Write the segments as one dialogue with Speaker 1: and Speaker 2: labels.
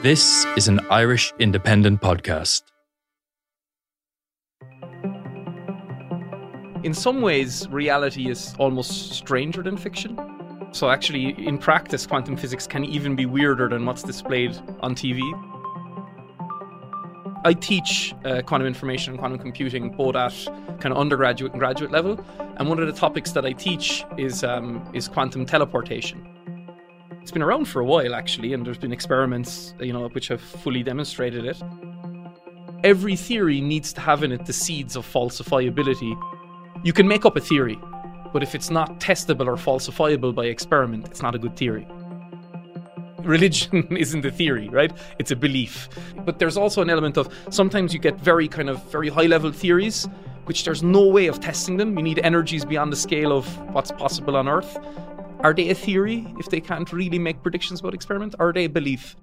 Speaker 1: This is an Irish independent podcast.
Speaker 2: In some ways, reality is almost stranger than fiction. So, actually, in practice, quantum physics can even be weirder than what's displayed on TV. I teach uh, quantum information and quantum computing both at kind of undergraduate and graduate level, and one of the topics that I teach is um, is quantum teleportation. It's been around for a while actually, and there's been experiments, you know, which have fully demonstrated it. Every theory needs to have in it the seeds of falsifiability. You can make up a theory, but if it's not testable or falsifiable by experiment, it's not a good theory religion isn't a theory, right? It's a belief. But there's also an element of sometimes you get very kind of very high level theories, which there's no way of testing them. You need energies beyond the scale of what's possible on Earth. Are they a theory if they can't really make predictions about experiment? Are they a belief?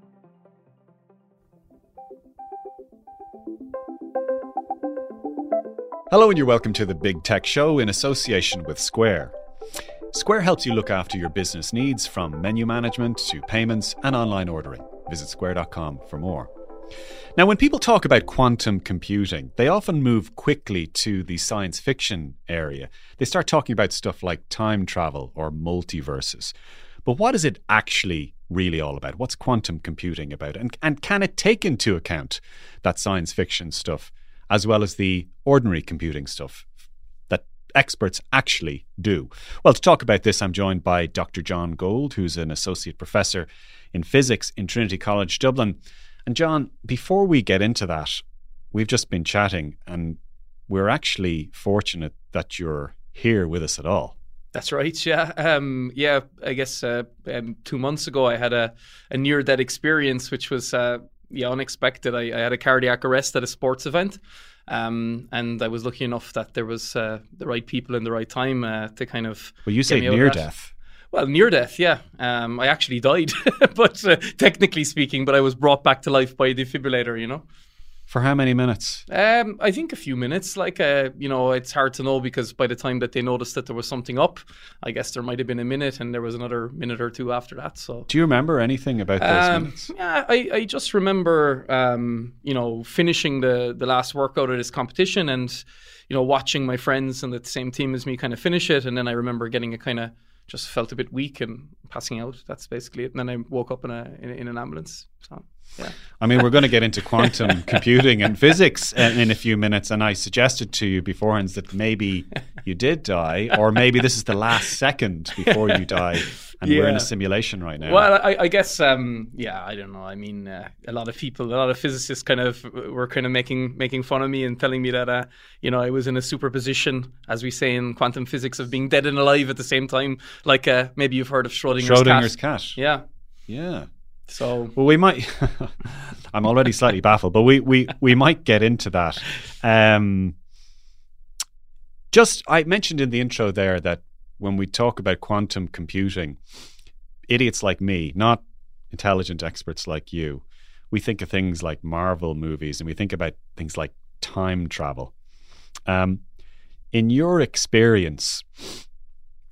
Speaker 3: Hello, and you're welcome to the Big Tech Show in association with Square. Square helps you look after your business needs from menu management to payments and online ordering. Visit square.com for more. Now, when people talk about quantum computing, they often move quickly to the science fiction area. They start talking about stuff like time travel or multiverses. But what is it actually really all about? What's quantum computing about? And, and can it take into account that science fiction stuff as well as the ordinary computing stuff that experts actually do? Well, to talk about this, I'm joined by Dr. John Goold, who's an associate professor in physics in Trinity College Dublin. And John, before we get into that, we've just been chatting and we're actually fortunate that you're here with us at all.
Speaker 2: That's right. Yeah. Um, yeah. I guess uh, um, two months ago, I had a, a near death experience, which was uh, yeah, unexpected. I, I, had a cardiac arrest at a sports event. Um, and I was lucky enough that there was uh, the right people in the right time uh, to kind of.
Speaker 3: Well, you say near death.
Speaker 2: Well, near death, yeah. Um, I actually died, but uh, technically speaking, but I was brought back to life by a defibrillator. You know.
Speaker 3: For how many minutes?
Speaker 2: Um, I think a few minutes. Like, uh, you know, it's hard to know because by the time that they noticed that there was something up, I guess there might have been a minute, and there was another minute or two after that. So,
Speaker 3: do you remember anything about those
Speaker 2: um,
Speaker 3: minutes?
Speaker 2: Yeah, I, I just remember, um, you know, finishing the the last workout of this competition, and you know, watching my friends and the same team as me kind of finish it, and then I remember getting a kind of just felt a bit weak and passing out. That's basically it. And then I woke up in a in, in an ambulance. So yeah.
Speaker 3: I mean, we're going to get into quantum computing and physics in, in, a few minutes. And I suggested to you beforehand that maybe you did die, or maybe this is the last second before you die, and yeah. we're in a simulation right now.
Speaker 2: Well, I, I guess, um, yeah, I don't know. I mean, uh, a lot of people, a lot of physicists, kind of were kind of making making fun of me and telling me that, uh, you know, I was in a superposition, as we say in quantum physics, of being dead and alive at the same time. Like uh, maybe you've heard of Schrodinger's,
Speaker 3: Schrodinger's
Speaker 2: cat.
Speaker 3: cat.
Speaker 2: Yeah.
Speaker 3: Yeah.
Speaker 2: So
Speaker 3: well, we might. I'm already slightly baffled, but we we we might get into that. Um, just I mentioned in the intro there that when we talk about quantum computing, idiots like me, not intelligent experts like you, we think of things like Marvel movies, and we think about things like time travel. Um, in your experience,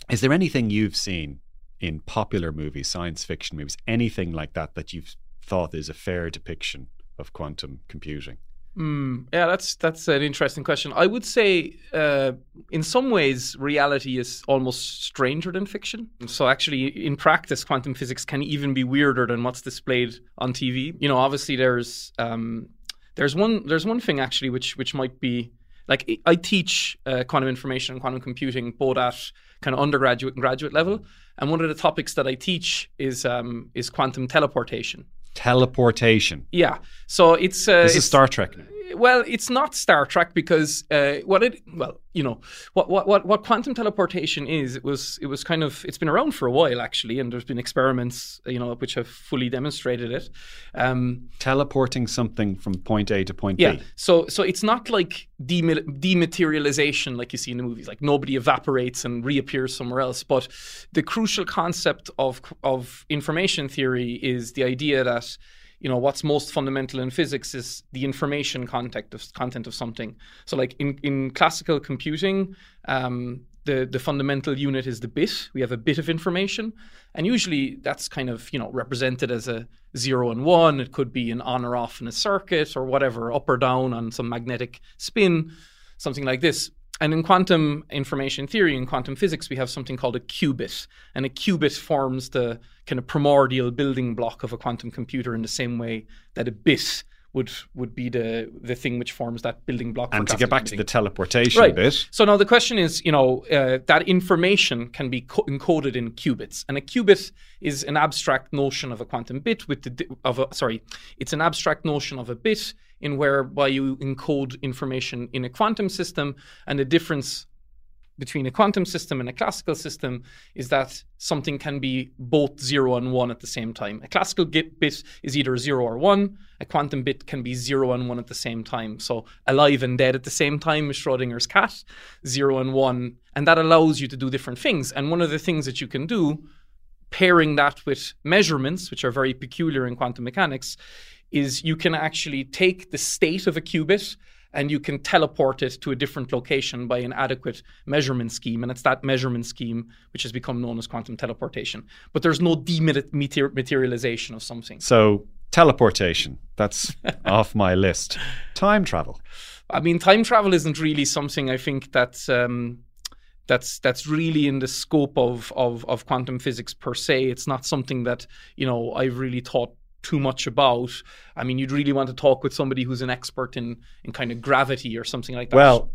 Speaker 3: is there anything you've seen in popular movies, science fiction movies, anything like that that you've thought is a fair depiction of quantum computing?
Speaker 2: Mm, yeah, that's that's an interesting question. I would say, uh, in some ways, reality is almost stranger than fiction. So, actually, in practice, quantum physics can even be weirder than what's displayed on TV. You know, obviously, there's um, there's one there's one thing actually which which might be like I- teach uh, quantum information and quantum computing both at kind of undergraduate and graduate level, and one of the topics that I teach is um, is quantum teleportation.
Speaker 3: Teleportation.
Speaker 2: Yeah, so it's uh,
Speaker 3: This
Speaker 2: it's,
Speaker 3: is Star Trek now.
Speaker 2: Well, it's not Star Trek because uh, what it well, you know, what, what what what quantum teleportation is. It was it was kind of it's been around for a while actually, and there's been experiments you know which have fully demonstrated it. Um,
Speaker 3: Teleporting something from point A to point
Speaker 2: yeah,
Speaker 3: B.
Speaker 2: so so it's not like dema- dematerialization like you see in the movies, like nobody evaporates and reappears somewhere else. But the crucial concept of of information theory is the idea that you know what's most fundamental in physics is the information content of content of something. So like in in classical computing. Um, the, the fundamental unit is the bit. We have a bit of information, and usually that's kind of you know represented as a zero and one. It could be an on or off in a circuit or whatever, up or down on some magnetic spin, something like this. And in quantum information theory and quantum physics, we have something called a qubit, and a qubit forms the kind of primordial building block of a quantum computer in the same way that a bit would would be the the thing which forms that building block.
Speaker 3: And to get back to the teleportation
Speaker 2: Right.
Speaker 3: bit,
Speaker 2: So now the question is, you know, uh, that information can be co- encoded in qubits, and a qubit is an abstract notion of a quantum bit with the di- of a sorry, it's an abstract notion of a bit in whereby you encode information in a quantum system, and the difference between a quantum system and a classical system is that something can be both zero and one at the same time. A classical bit is either zero or one. A quantum bit can be zero and one at the same time. So alive and dead at the same time is Schrodinger's cat, zero and one. And that allows you to do different things. And one of the things that you can do, pairing that with measurements, which are very peculiar in quantum mechanics, is you can actually take the state of a qubit and you can teleport it to a different location by an adequate measurement scheme. And it's that measurement scheme which has become known as quantum teleportation. But there's no dematerialization of something.
Speaker 3: so teleportation, that's off my list. Time travel.
Speaker 2: I mean, time travel isn't really something I think that's um, that's that's really in the scope of, of of quantum physics per se. It's not something that you know I've really thought too much about. I mean, you'd really want to talk with somebody who's an expert in in kind of gravity or something like that.
Speaker 3: Well,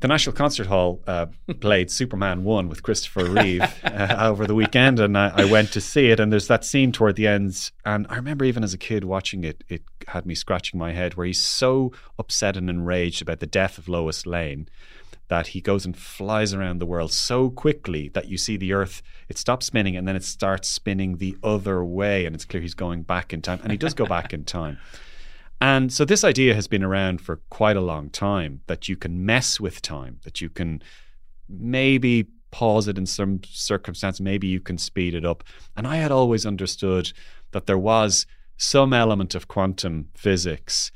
Speaker 3: the National Concert Hall uh, played Superman 1 with Christopher Reeve uh, over the weekend, and I, I went to see it. And there's that scene toward the ends. And I remember even as a kid watching it, it had me scratching my head where he's so upset and enraged about the death of Lois Lane that he goes and flies around the world so quickly that you see the earth it stops spinning and then it starts spinning the other way and it's clear he's going back in time and he does go back in time and so this idea has been around for quite a long time that you can mess with time, that you can maybe pause it in some circumstance, maybe you can speed it up. And I had always understood that there was some element of quantum physics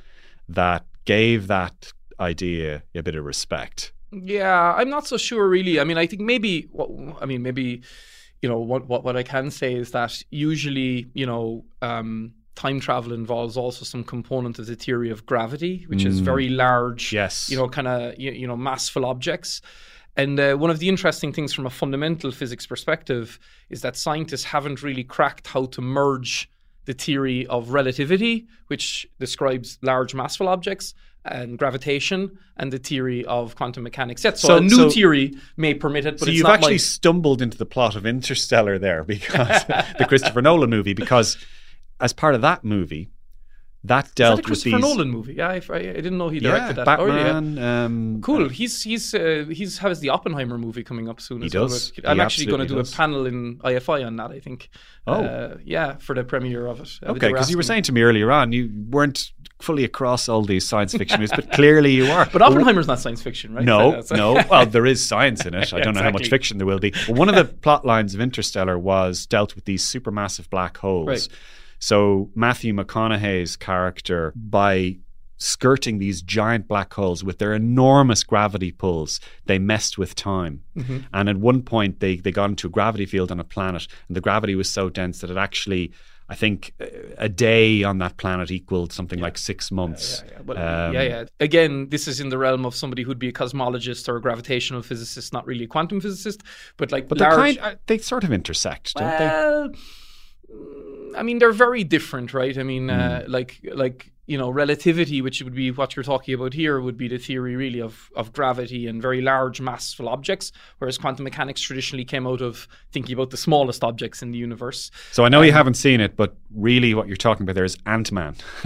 Speaker 3: that gave that idea a bit of respect.
Speaker 2: Yeah, I'm not so sure really. I mean, I think maybe what I mean, maybe you know what what what I can say is that usually, you know, um, time travel involves also some component of the theory of gravity, which is very large.
Speaker 3: Yes.
Speaker 2: You know, kind of you, you know massful objects. And uh, one of the interesting things from a fundamental physics perspective is that scientists haven't really cracked how to merge the theory of relativity, which describes large massful objects, and gravitation, and the theory of quantum mechanics. Yet, so,
Speaker 3: So-
Speaker 2: a new
Speaker 3: so-
Speaker 2: theory may permit it, but
Speaker 3: so
Speaker 2: it's
Speaker 3: you've
Speaker 2: not
Speaker 3: actually
Speaker 2: like-
Speaker 3: stumbled into the plot of Interstellar there because the Christopher Nolan movie, because as part of that movie, that
Speaker 2: Is
Speaker 3: dealt
Speaker 2: that
Speaker 3: with these.
Speaker 2: Nolan movie? Yeah, I, I, didn't know he directed
Speaker 3: yeah,
Speaker 2: that. Oh, yeah.
Speaker 3: Batman. um,
Speaker 2: Cool. He's he's uh, he's has the Oppenheimer movie coming up soon.
Speaker 3: He
Speaker 2: as well,
Speaker 3: does.
Speaker 2: but I'm
Speaker 3: He
Speaker 2: actually going to do
Speaker 3: absolutely
Speaker 2: a panel in IFI on that. I think.
Speaker 3: Oh.
Speaker 2: Uh, yeah, for the premiere of it. Uh,
Speaker 3: Okay, because you were saying to me earlier on you weren't fully across all these science fiction movies, but clearly you are.
Speaker 2: But Oppenheimer's not science fiction, right?
Speaker 3: No, no. Well, there is science in it. I don't know how much fiction there will be. One of the plot lines of Interstellar was dealt with these supermassive black holes.
Speaker 2: Right.
Speaker 3: So Matthew McConaughey's character, by skirting these giant black holes with their enormous gravity pulls, they messed with time.
Speaker 2: Mm-hmm.
Speaker 3: And at one point, they they got into a gravity field on a planet, and the gravity was so dense that it actually. I think uh, a day on that planet equaled something like six months.
Speaker 2: Yeah, but,
Speaker 3: Um,
Speaker 2: yeah, yeah. Again, this is in the realm of somebody who'd be a cosmologist or a gravitational physicist, not really a quantum physicist, but like
Speaker 3: But
Speaker 2: large.
Speaker 3: kind, uh, they sort of intersect, don't they?
Speaker 2: Mm, I mean, they're very different, right? I mean, uh,
Speaker 3: Hmm.
Speaker 2: like like you know, relativity, which would be what you're talking about here, would be the theory really of, of gravity and very large massful objects, whereas quantum mechanics traditionally came out of thinking about the smallest objects in the universe.
Speaker 3: So I know you haven't seen it, but really what you're talking about there is Ant Man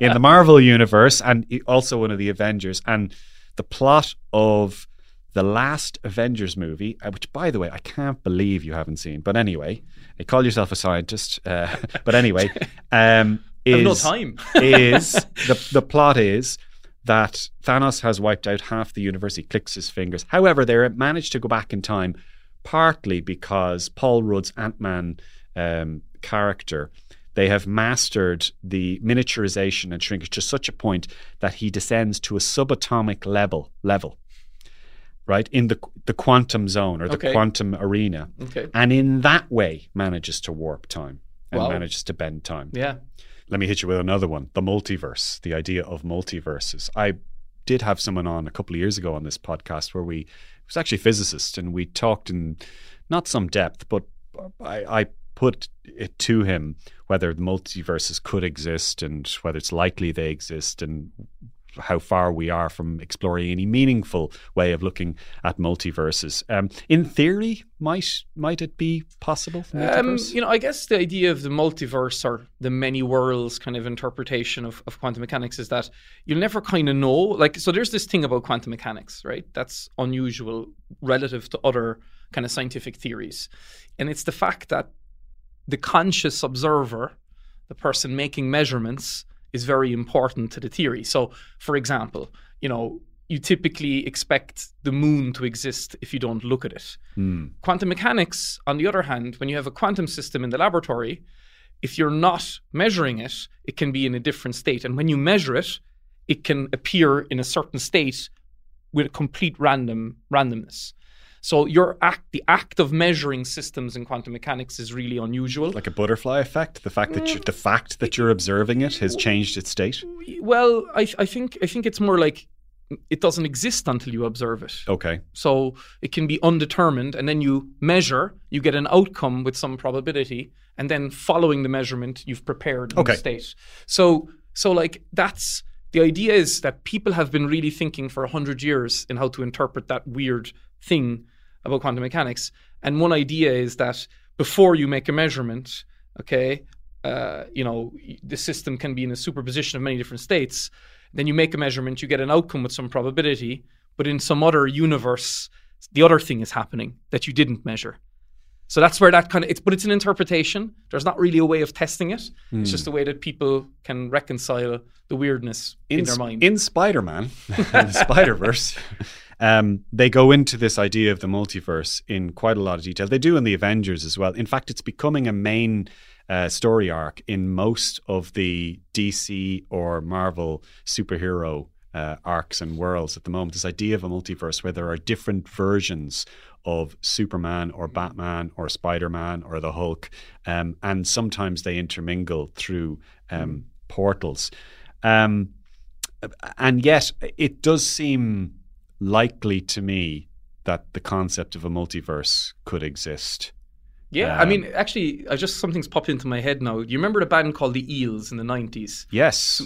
Speaker 3: in the Marvel universe and also one of the Avengers. And the plot of the last Avengers movie, uh, which by the way, I can't believe you haven't seen. But anyway, you call yourself a scientist. Uh, but anyway, um, is
Speaker 2: no time.
Speaker 3: is the the plot is that Thanos has wiped out half the universe. He clicks his fingers. However, they managed to go back in time, partly because Paul Rudd's Ant Man um, character. They have mastered the miniaturization and shrinkage to such a point that he descends to a subatomic level level, right in the the quantum zone or the
Speaker 2: Okay.
Speaker 3: quantum arena,
Speaker 2: Okay.
Speaker 3: and in that way manages to warp time and
Speaker 2: Wow.
Speaker 3: manages to bend time.
Speaker 2: Yeah.
Speaker 3: Let me hit you with another one the multiverse, the idea of multiverses. I did have someone on a couple of years ago on this podcast where we, it was actually a physicist, and we talked in not some depth, but I, I put it to him whether the multiverses could exist and whether it's likely they exist and how far we are from exploring any meaningful way of looking at multiverses. Um, in theory, might might it be possible?
Speaker 2: Um, you know, I guess the idea of the multiverse or the many worlds kind of interpretation of, of quantum mechanics is that you'll never kind of know. Like, so there's this thing about quantum mechanics, right? That's unusual relative to other kind of scientific theories. And it's the fact that the conscious observer, the person making measurements, is very important to the theory. So, for example, you know, you typically expect the moon to exist if you don't look at it.
Speaker 3: Hmm.
Speaker 2: Quantum mechanics, on the other hand, when you have a quantum system in the laboratory, if you're not measuring it, it can be in a different state. And when you measure it, it can appear in a certain state with a complete random randomness. So your act, the act of measuring systems in quantum mechanics is really unusual.
Speaker 3: like a butterfly effect the fact that you, the fact that you're observing it has changed its state
Speaker 2: well, I, I think I think it's more like it doesn't exist until you observe it.
Speaker 3: okay
Speaker 2: So it can be undetermined, and then you measure, you get an outcome with some probability, and then following the measurement, you've prepared
Speaker 3: Okay.
Speaker 2: the state. So, so like that's the idea is that people have been really thinking for a hundred years in how to interpret that weird thing about quantum mechanics. And one idea is that before you make a measurement, okay, uh, you know, the system can be in a superposition of many different states. Then you make a measurement, you get an outcome with some probability, but in some other universe, the other thing is happening that you didn't measure. So that's where that kind of it's, but it's an interpretation. There's not really a way of testing it. It's just a way that people can reconcile the weirdness in, their mind.
Speaker 3: in spider-man the spider-verse um, they go into this idea of the multiverse in quite a lot of detail. They do in the avengers as well. In fact it's becoming a main uh, story arc in most of the dc or marvel superhero uh, arcs and worlds at the moment. This idea of a multiverse where there are different versions of Superman or Batman or Spider Man or the Hulk, um, and sometimes they intermingle through um, portals. Um, and yet, it does seem likely to me that the concept of a multiverse could exist.
Speaker 2: yeah, I
Speaker 3: um,
Speaker 2: mean, actually, I just something's popped into my head now. You remember the band called the Eels in the '90s?
Speaker 3: Yes,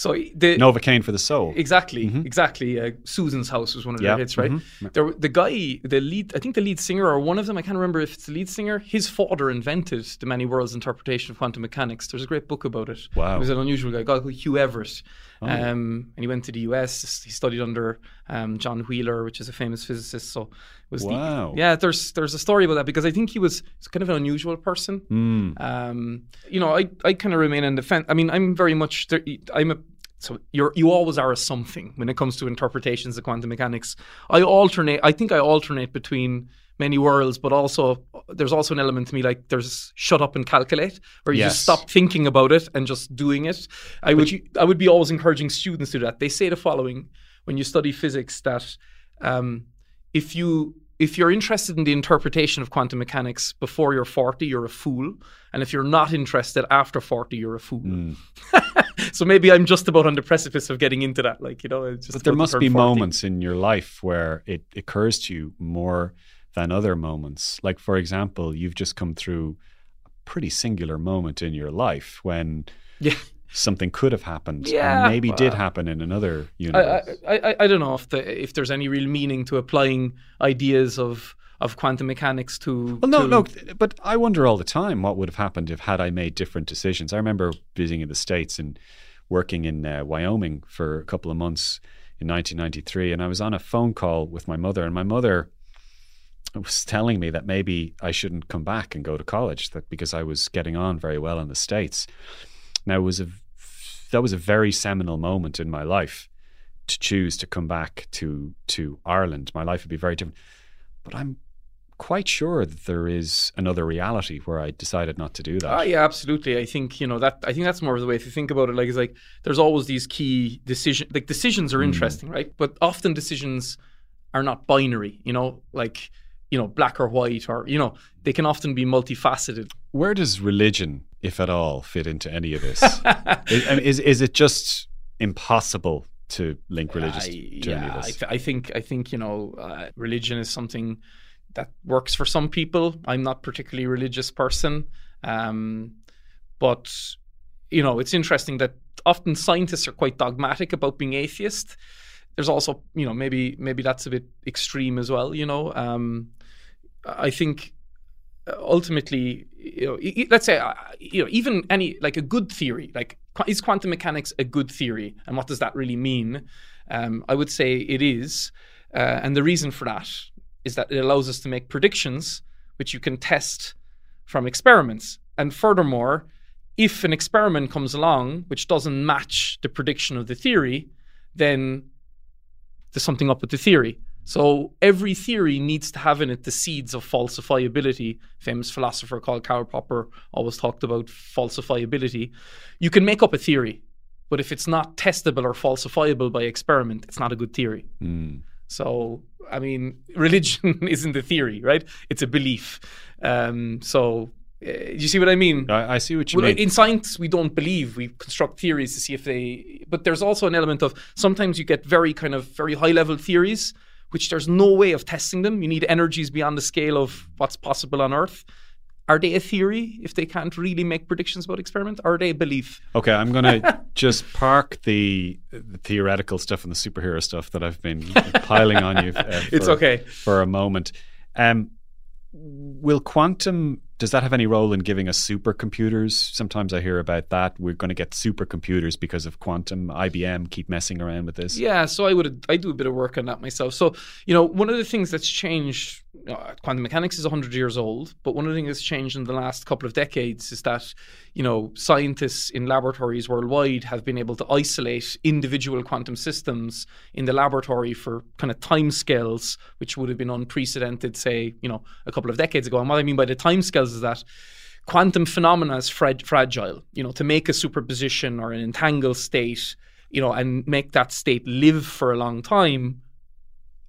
Speaker 2: So the
Speaker 3: Novocaine for the soul.
Speaker 2: Exactly, exactly. Uh, Susan's House was one of
Speaker 3: Yeah,
Speaker 2: their hits, right?
Speaker 3: mhm.
Speaker 2: There, the guy, the lead, I think the lead singer or one of them, I can't remember if it's the lead singer. His father invented the many worlds interpretation of quantum mechanics. There's a great book about it.
Speaker 3: Wow. Oh.
Speaker 2: he was an unusual guy, a guy called Hugh Everett, um, and he went to the US. He studied under um, John Wheeler, which is a famous physicist. So it was the-
Speaker 3: Wow.
Speaker 2: yeah. There's there's a story about that because I think he was kind of an unusual person.
Speaker 3: Hmm.
Speaker 2: Um, you know, I, I kind of remain on the fence. I mean, I'm very much there, I'm a so you're you always are a something when it comes to interpretations of quantum mechanics. I alternate. I think I alternate between many worlds, but also there's also an element to me like there's shut up and calculate, where you just stop thinking about it and just doing it. I would I would be always encouraging students to do that. They say the following when you study physics that um, if you if you're interested in the interpretation of quantum mechanics before you're 40, you're a fool. And if you're not interested after 40, you're a fool.
Speaker 3: Hmm.
Speaker 2: so maybe I'm just about on the precipice of getting into that. Like, you know, it's just
Speaker 3: But there must be
Speaker 2: 40.
Speaker 3: moments in your life where it occurs to you more than other moments. Like, for example, you've just come through a pretty singular moment in your life when
Speaker 2: Yeah.
Speaker 3: something could have happened.
Speaker 2: Yeah,
Speaker 3: and maybe did happen in another
Speaker 2: I,
Speaker 3: universe.
Speaker 2: I, I, I don't know if the, if there's any real meaning to applying ideas of of quantum mechanics to.
Speaker 3: Well, no,
Speaker 2: to-
Speaker 3: no, but I wonder all the time what would have happened if had I made different decisions. I remember visiting in the states and working in uh, Wyoming for a couple of months in 1993, and I was on a phone call with my mother, and my mother was telling me that maybe I shouldn't come back and go to college, that because I was getting on very well in the states. Now, it was a that was a very seminal moment in my life to choose to come back to to Ireland. My life would be very different, but I'm quite sure that there is another reality where I decided not to do that.
Speaker 2: Ah, yeah, absolutely. I think you know that. I think that's more of the way to think about it. Like, it's like there's always these key decision. Like decisions are interesting, right? But often decisions are not binary. You know, like you know, black or white, or you know, they can often be multifaceted.
Speaker 3: Where does religion, if at all, fit into any of this? is, is is it just impossible to link religious
Speaker 2: I-
Speaker 3: to any
Speaker 2: yeah, I, th- I think I think you know, uh, religion is something that works for some people. I'm not particularly religious person, um, but you know, it's interesting that often scientists are quite dogmatic about being atheist. There's also, you know, maybe maybe that's a bit extreme as well. You know, um, I think uh, ultimately, you know, let's say, uh, you know, even any like a good theory, like is quantum mechanics a good theory, and what does that really mean? Um, I would say it is, uh, and the reason for that is that it allows us to make predictions which you can test from experiments, and furthermore, if an experiment comes along which doesn't match the prediction of the theory, then there's something up with the theory. So every theory needs to have in it the seeds of falsifiability. Famous philosopher called Karl Popper always talked about falsifiability. You can make up a theory, but if it's not testable or falsifiable by experiment, it's not a good theory.
Speaker 3: Mm.
Speaker 2: So, I mean, religion isn't a theory, right? It's a belief. Um, so, uh, you see what I mean?
Speaker 3: I, I see what you
Speaker 2: Well,
Speaker 3: mean.
Speaker 2: in science, we don't believe. We construct theories to see if they. But there's also an element of sometimes you get very kind of very high level theories, which there's no way of testing them. You need energies beyond the scale of what's possible on Earth. Are they a theory if they can't really make predictions about experiment? Or are they a belief?
Speaker 3: Okay, I'm going to just park the, the theoretical stuff and the superhero stuff that I've been piling on you. Uh,
Speaker 2: It's
Speaker 3: for-
Speaker 2: okay.
Speaker 3: for a moment. Um, will quantum does that have any role in giving us supercomputers? Sometimes I hear about that. We're going to get supercomputers because of quantum. IBM keep messing around with this.
Speaker 2: Yeah, so I would I do a bit of work on that myself. So you know, one of the things that's changed, uh, quantum mechanics is hundred years old, but one of the things that's changed in the last couple of decades is that you know scientists in laboratories worldwide have been able to isolate individual quantum systems in the laboratory for kind of time scales which would have been unprecedented, say you know a couple of decades ago. And what I mean by the time scales is that quantum phenomena is frag- fragile. You know, to make a superposition or an entangled state, you know, and make that state live for a long time,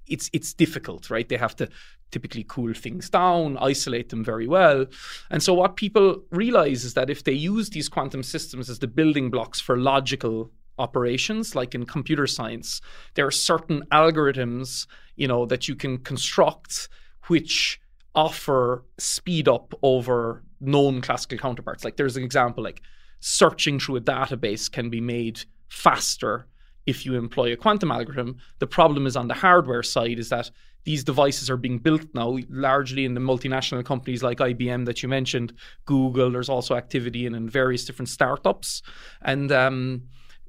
Speaker 2: it's it's difficult, right? They have to typically cool things down, isolate them very well. And so what people realize is that if they use these quantum systems as the building blocks for logical operations like in computer science there are certain algorithms you know that you can construct which offer speed up over known classical counterparts. Like there's an example like searching through a database can be made faster if you employ a quantum algorithm. The problem is on the hardware side is that these devices are being built now largely in the multinational companies like IBM that you mentioned, Google. There's also activity in, in various different startups, and um,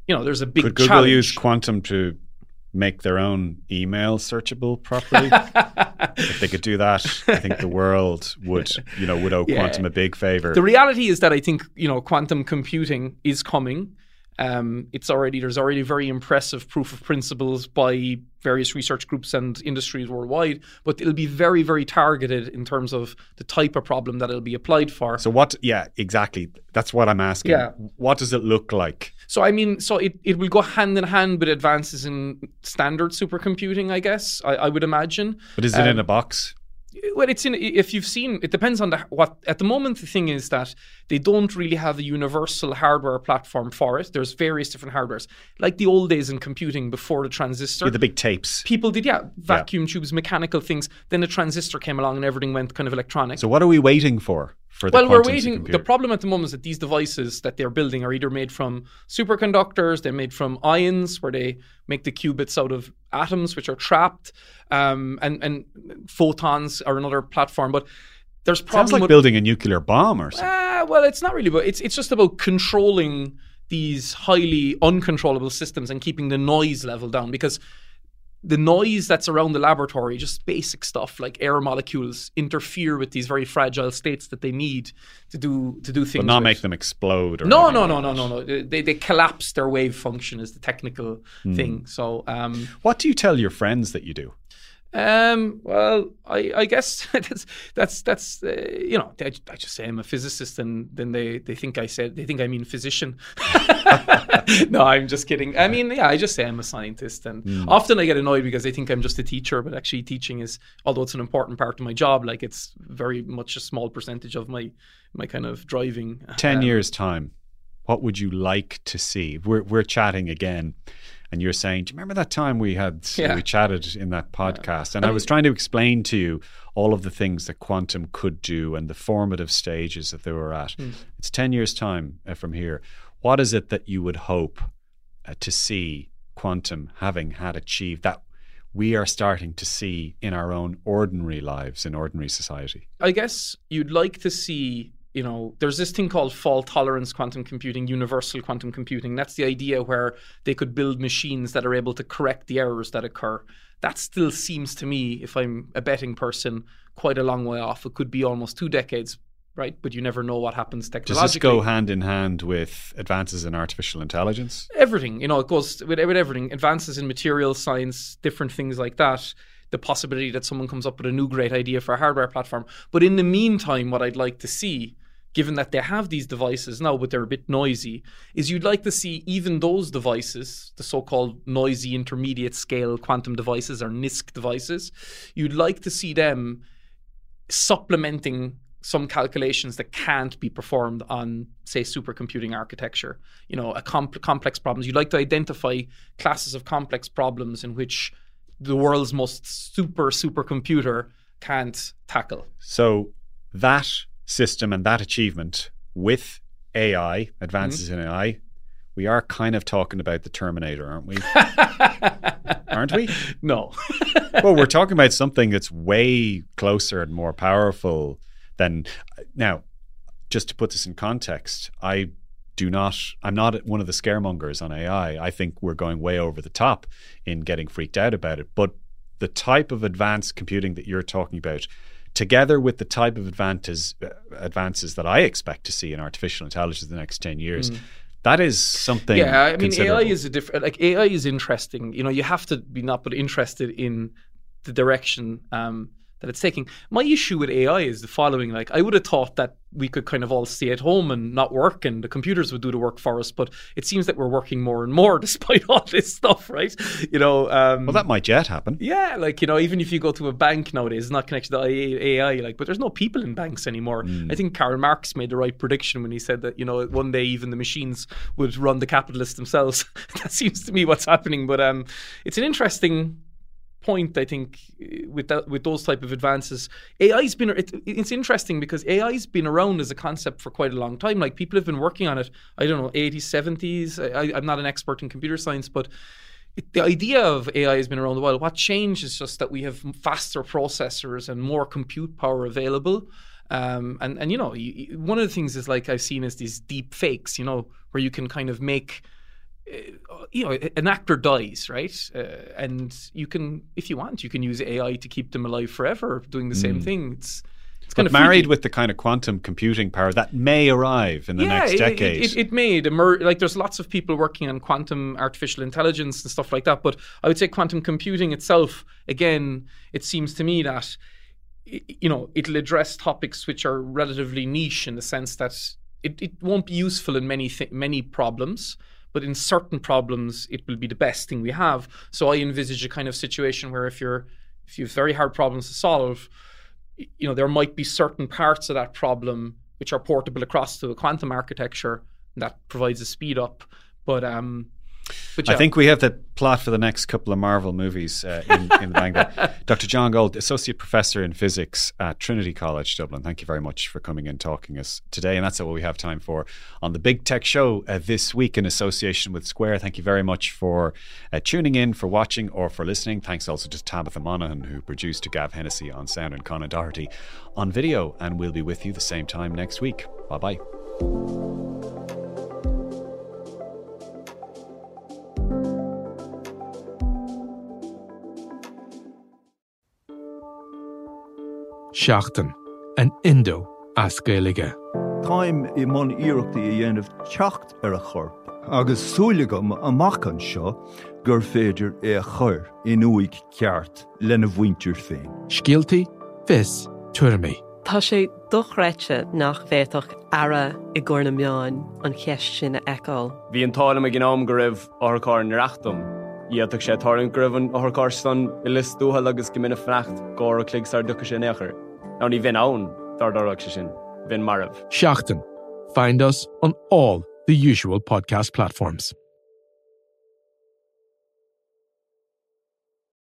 Speaker 2: you know there's a big
Speaker 3: Could Google
Speaker 2: challenge.
Speaker 3: use quantum to make their own email searchable properly? if they could do that, I think the world would, you know, would owe
Speaker 2: Yeah.
Speaker 3: quantum a big favor.
Speaker 2: The reality is that I think you know quantum computing is coming. Um, it's already there's already very impressive proof of principles by various research groups and industries worldwide, but it'll be very very targeted in terms of the type of problem that it'll be applied for.
Speaker 3: so what? Yeah, exactly. That's what I'm asking.
Speaker 2: Yeah.
Speaker 3: What does it look like?
Speaker 2: So I mean, so it, it will go hand in hand with advances in standard supercomputing, I guess. I, I would imagine.
Speaker 3: But is it in
Speaker 2: Um,
Speaker 3: a box?
Speaker 2: Well, it's in. If you've seen, it depends on the what. At the moment, the thing is that they don't really have a universal hardware platform for it. There's various different hardwares, like the old days in computing before the transistor.
Speaker 3: Yeah, the big tapes.
Speaker 2: People did, yeah, vacuum tubes, mechanical things. Then the transistor came along and everything went kind of electronic.
Speaker 3: So what are we waiting for for the
Speaker 2: well, we're waiting. The problem at the moment is that these devices that they're building are either made from superconductors, they're made from ions, where they make the qubits out of atoms, which are trapped, um, and and photons are another platform. But there's
Speaker 3: Sounds like
Speaker 2: with,
Speaker 3: building a nuclear bomb or something.
Speaker 2: Ah, well, it's not really, but it's it's just about controlling these highly uncontrollable systems and keeping the noise level down because the noise that's around the laboratory, just basic stuff like air molecules, interfere with these very fragile states that they need to do to do things.
Speaker 3: but not
Speaker 2: with.
Speaker 3: make them explode. Or
Speaker 2: No, no, no, no, no, no. They they collapse their wave function is the technical
Speaker 3: Hmm.
Speaker 2: thing. So, um,
Speaker 3: What do you tell your friends that you do?
Speaker 2: Um, well, I, I guess that's that's that's uh, you know I, I just say I'm a physicist and then they they think I said they think I mean physician. no, I'm just kidding. I mean, yeah, I just say I'm a scientist, and
Speaker 3: Hmm.
Speaker 2: often I get annoyed because they think I'm just a teacher, but actually teaching is, although it's an important part of my job, like it's very much a small percentage of my my kind of driving.
Speaker 3: 10
Speaker 2: Um,
Speaker 3: years' time, what would you like to see? We're, we're chatting again, and you're saying, Do you remember that time we had
Speaker 2: Yeah.
Speaker 3: we chatted in that podcast? And I was trying to explain to you all of the things that quantum could do and the formative stages that they were at. It's 10 years' time uh, from here. What is it that you would hope uh, to see quantum having had achieved that we are starting to see in our own ordinary lives in ordinary society?
Speaker 2: I guess you'd like to see, you know, there's this thing called fault tolerance quantum computing, universal quantum computing. That's the idea where they could build machines that are able to correct the errors that occur. That still seems to me, if I'm a betting person, quite a long way off. It could be almost two decades, right? But you never know what happens technologically.
Speaker 3: Does this go hand in hand with advances in artificial intelligence?
Speaker 2: everything you know it goes with, with everything advances in material science different things like that the possibility that someone comes up with a new great idea for a hardware platform but in the meantime what i'd like to see given that they have these devices now but they're a bit noisy is you'd like to see even those devices the so-called noisy intermediate scale quantum devices or NISQ devices you'd like to see them supplementing some calculations that can't be performed on, say, supercomputing architecture. You know, a comp- complex problems. You'd like to identify classes of complex problems in which the world's most super supercomputer can't tackle.
Speaker 3: So that system and that achievement with AI, advances mm-hmm. in AI, we are kind of talking about the Terminator, aren't we? aren't we?
Speaker 2: No.
Speaker 3: Well, we're talking about something that's way closer and more powerful than now. Just to put this in context, I do not. I'm not one of the scaremongers on AI. I think we're going way over the top in getting freaked out about it. But the type of advanced computing that you're talking about, together with the type of advances uh, advances that I expect to see in artificial intelligence in the next ten years, that is something.
Speaker 2: Mm. yeah, I mean, AI is a different. Like AI is interesting. You know, you have to be not but interested in the direction um, that it's taking. My issue with AI is the following: like, I would have thought that we could kind of all stay at home and not work, and the computers would do the work for us. But it seems that we're working more and more despite all this stuff, right? You know. Um,
Speaker 3: Well, that might yet happen.
Speaker 2: yeah, like you know, even if you go to a bank nowadays, it's not connected to AI. Like, but there's no people in banks anymore. I think Karl Marx made the right prediction when he said that you know one day even the machines would run the capitalists themselves. that seems to me what's happening. But um, it's an interesting point. I think eh, with that with those type of advances, AI's been it, it's interesting because AI's been around as a concept for quite a long time. Like people have been working on it. I don't know, 80s, 70s. I, I'm not an expert in computer science, but it, the idea of AI has been around a while. What changed is just that we have faster processors and more compute power available. Um, and and you know, you- one of the things is like I've seen is these deep fakes. You know, where you can kind of make. Uh, You know, an actor dies, right? Uh, and you can, if you want, you can use AI to keep them alive forever, doing the same thing. It's it's kind
Speaker 3: But
Speaker 2: of
Speaker 3: married
Speaker 2: freaky.
Speaker 3: with the kind of quantum computing power that may arrive in the next decade.
Speaker 2: It, it, it may emer- like there's lots of people working on quantum artificial intelligence and stuff like that. But I would say quantum computing itself, again, it seems to me that you know it'll address topics which are relatively niche in the sense that it, it won't be useful in many th- many problems. But in certain problems, it will be the best thing we have. So I envisage a kind of situation where if you're if you have very hard problems to solve, you know there might be certain parts of that problem which are portable across to a quantum architecture that provides a speed up but um
Speaker 3: I think we have the plot for the next couple of Marvel movies uh, in, in the bank. there. Dr. John Goold, Associate Professor in Physics at Trinity College, Dublin. Thank you very much for coming and talking us today. And that's all we have time for on the Big Tech Show uh, this week in association with Square. Thank you very much for uh, tuning in, for watching, or for listening. Thanks also to Tabitha Monaghan, who produced to Gav Hennessy on sound and Conan Doherty on video. And we'll be with you the same time next week. Bye bye.
Speaker 4: Seachtain an Indo ascéige.
Speaker 5: Táim i món iireachtaí a dhéanamh techt ar a chorp, agus súlagam amachchan seo gur féidir é a chur in uig ceart lena bhaintir féin.
Speaker 4: Scialtaí fis tuairrmaí.
Speaker 6: Tá sé dochreite nach bhéach ara i gcóna meáin an cheist sin eáil.
Speaker 7: Bhí an tála a gnám go raibh áthcáir narachtam. Íach sé tárin gribhann áthcáir san i listúthe agus go mina frecht gá a cligsar ducha sé nechar. Ann dardarach se sin, bhín marmh.
Speaker 4: Find us on all the usual podcast platforms.